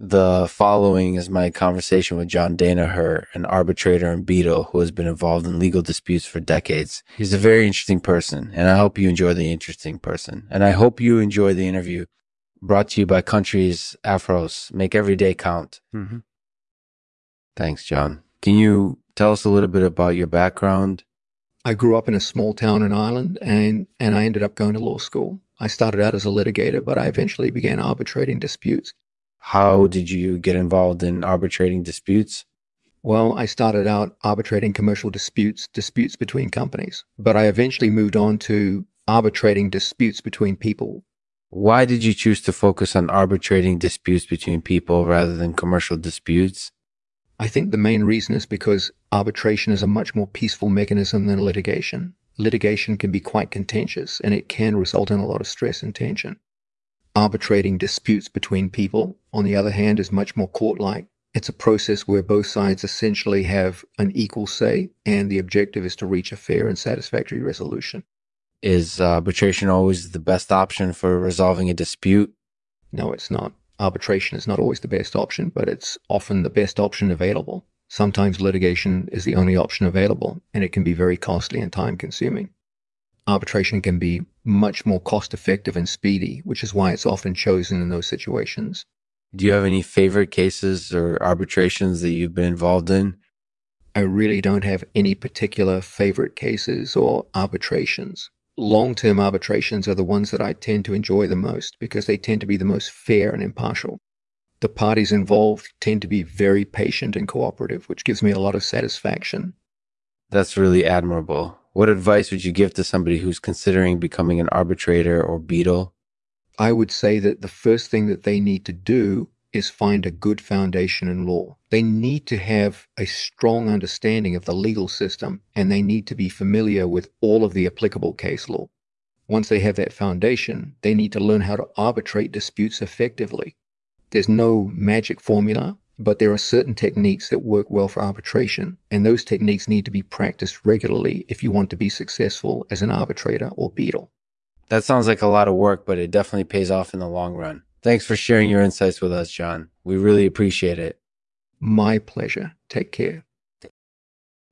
The following is my conversation with John Danaher, an arbitrator and beadle who has been involved in legal disputes for decades. He's a very interesting person, and I hope you enjoy the interesting person. And I hope you enjoy the interview brought to you by Countries Afros. Make every day count. Mm-hmm. Thanks, John. Can you tell us a little bit about your background? I grew up in a small town in Ireland and, and I ended up going to law school. I started out as a litigator, but I eventually began arbitrating disputes. How did you get involved in arbitrating disputes? Well, I started out arbitrating commercial disputes, disputes between companies, but I eventually moved on to arbitrating disputes between people. Why did you choose to focus on arbitrating disputes between people rather than commercial disputes? I think the main reason is because arbitration is a much more peaceful mechanism than litigation. Litigation can be quite contentious and it can result in a lot of stress and tension. Arbitrating disputes between people, on the other hand, is much more court like. It's a process where both sides essentially have an equal say, and the objective is to reach a fair and satisfactory resolution. Is uh, arbitration always the best option for resolving a dispute? No, it's not. Arbitration is not always the best option, but it's often the best option available. Sometimes litigation is the only option available, and it can be very costly and time consuming arbitration can be much more cost effective and speedy, which is why it's often chosen in those situations. Do you have any favorite cases or arbitrations that you've been involved in? I really don't have any particular favorite cases or arbitrations. Long term arbitrations are the ones that I tend to enjoy the most because they tend to be the most fair and impartial. The parties involved tend to be very patient and cooperative, which gives me a lot of satisfaction. That's really admirable. What advice would you give to somebody who's considering becoming an arbitrator or beadle? I would say that the first thing that they need to do is find a good foundation in law. They need to have a strong understanding of the legal system and they need to be familiar with all of the applicable case law. Once they have that foundation, they need to learn how to arbitrate disputes effectively. There's no magic formula. But there are certain techniques that work well for arbitration, and those techniques need to be practiced regularly if you want to be successful as an arbitrator or beadle. That sounds like a lot of work, but it definitely pays off in the long run. Thanks for sharing your insights with us, John. We really appreciate it. My pleasure. Take care.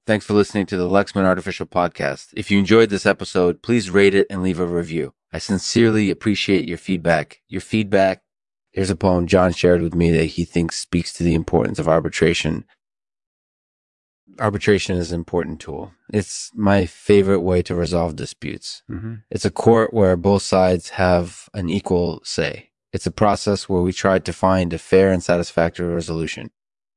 Thanks for listening to the Lexman Artificial Podcast. If you enjoyed this episode, please rate it and leave a review. I sincerely appreciate your feedback. Your feedback Here's a poem John shared with me that he thinks speaks to the importance of arbitration. Arbitration is an important tool. It's my favorite way to resolve disputes. Mm-hmm. It's a court where both sides have an equal say. It's a process where we try to find a fair and satisfactory resolution.